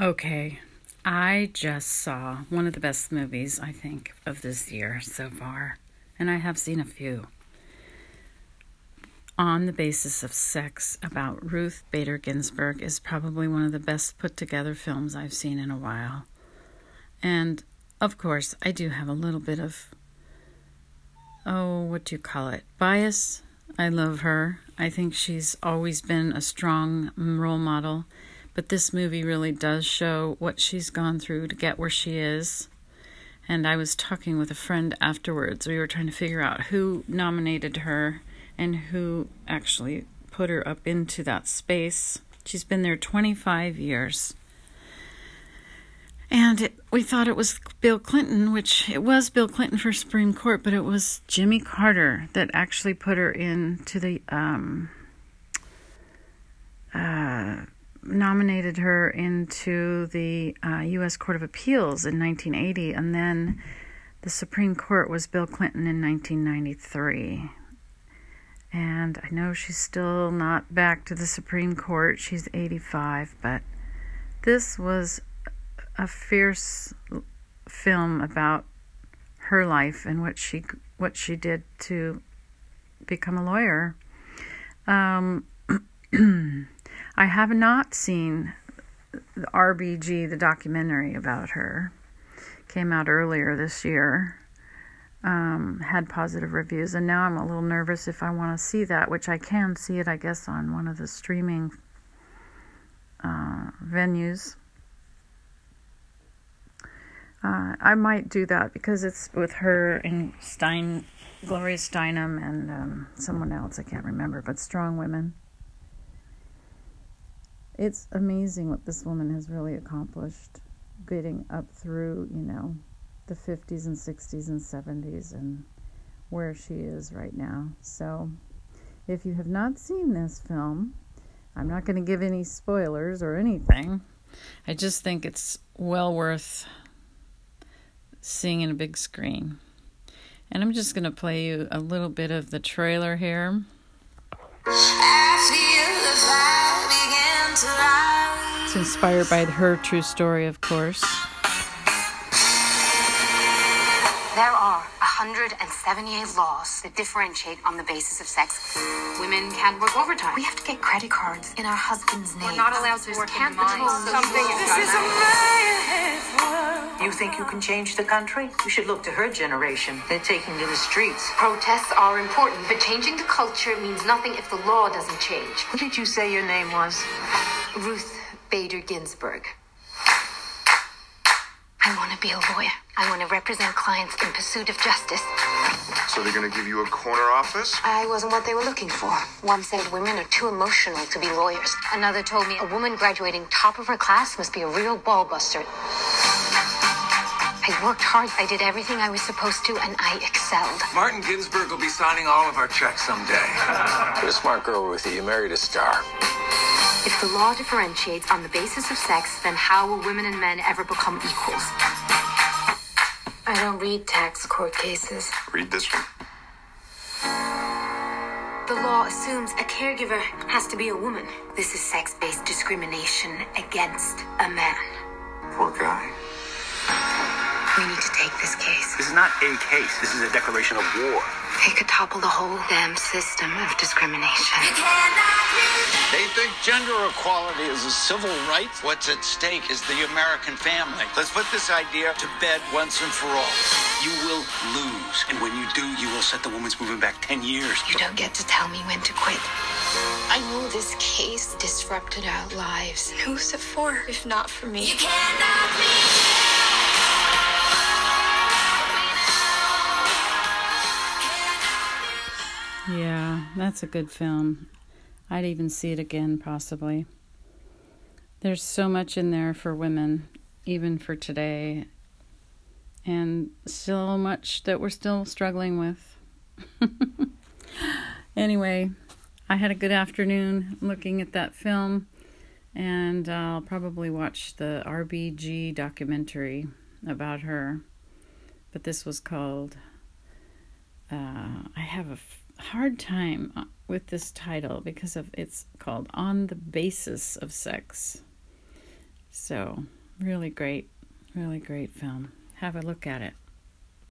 Okay, I just saw one of the best movies, I think, of this year so far, and I have seen a few. On the Basis of Sex about Ruth Bader Ginsburg is probably one of the best put together films I've seen in a while. And of course, I do have a little bit of, oh, what do you call it? Bias. I love her. I think she's always been a strong role model but this movie really does show what she's gone through to get where she is. And I was talking with a friend afterwards. We were trying to figure out who nominated her and who actually put her up into that space. She's been there 25 years. And it, we thought it was Bill Clinton, which it was Bill Clinton for Supreme Court, but it was Jimmy Carter that actually put her into the um, uh, nominated her into the uh, U.S. Court of Appeals in 1980, and then the Supreme Court was Bill Clinton in 1993. And I know she's still not back to the Supreme Court. She's 85, but this was a fierce film about her life and what she what she did to become a lawyer. Um, I have not seen the RBG, the documentary about her. Came out earlier this year. Um, had positive reviews, and now I'm a little nervous if I want to see that, which I can see it, I guess, on one of the streaming uh, venues. Uh, I might do that because it's with her and Stein, Gloria Steinem, and um, someone else I can't remember, but strong women it's amazing what this woman has really accomplished getting up through, you know, the 50s and 60s and 70s and where she is right now. So, if you have not seen this film, I'm not going to give any spoilers or anything. I just think it's well worth seeing in a big screen. And I'm just going to play you a little bit of the trailer here. It's inspired by her true story, of course. There are 178 laws that differentiate on the basis of sex. Women can't work overtime. We have to get credit cards in our husband's name. We're not allowed to work in mines. Something This is a man's world. You think you can change the country? You should look to her generation. They're taking to the streets. Protests are important, but changing the culture means nothing if the law doesn't change. What did you say your name was? Ruth Bader Ginsburg. I want to be a lawyer. I want to represent clients in pursuit of justice. So they're gonna give you a corner office? I wasn't what they were looking for. One said women are too emotional to be lawyers. Another told me a woman graduating top of her class must be a real ball buster. I worked hard. I did everything I was supposed to, and I excelled. Martin Ginsburg will be signing all of our checks someday. You're a smart girl, Ruthie. You married a star. If the law differentiates on the basis of sex, then how will women and men ever become equals? I don't read tax court cases. Read this one. The law assumes a caregiver has to be a woman. This is sex based discrimination against a man. Poor guy. We need to take this case. This is not a case. This is a declaration of war. It could topple the whole damn system of discrimination. They think gender equality is a civil right. What's at stake is the American family. Let's put this idea to bed once and for all. You will lose. And when you do, you will set the women's movement back 10 years. You don't get to tell me when to quit. I know this case disrupted our lives. Who's it for, if not for me? you Yeah, that's a good film. I'd even see it again, possibly. There's so much in there for women, even for today, and so much that we're still struggling with. anyway, I had a good afternoon looking at that film, and I'll probably watch the RBG documentary about her. But this was called. Uh, I have a f- hard time uh, with this title because of it's called On the Basis of Sex. So, really great, really great film. Have a look at it.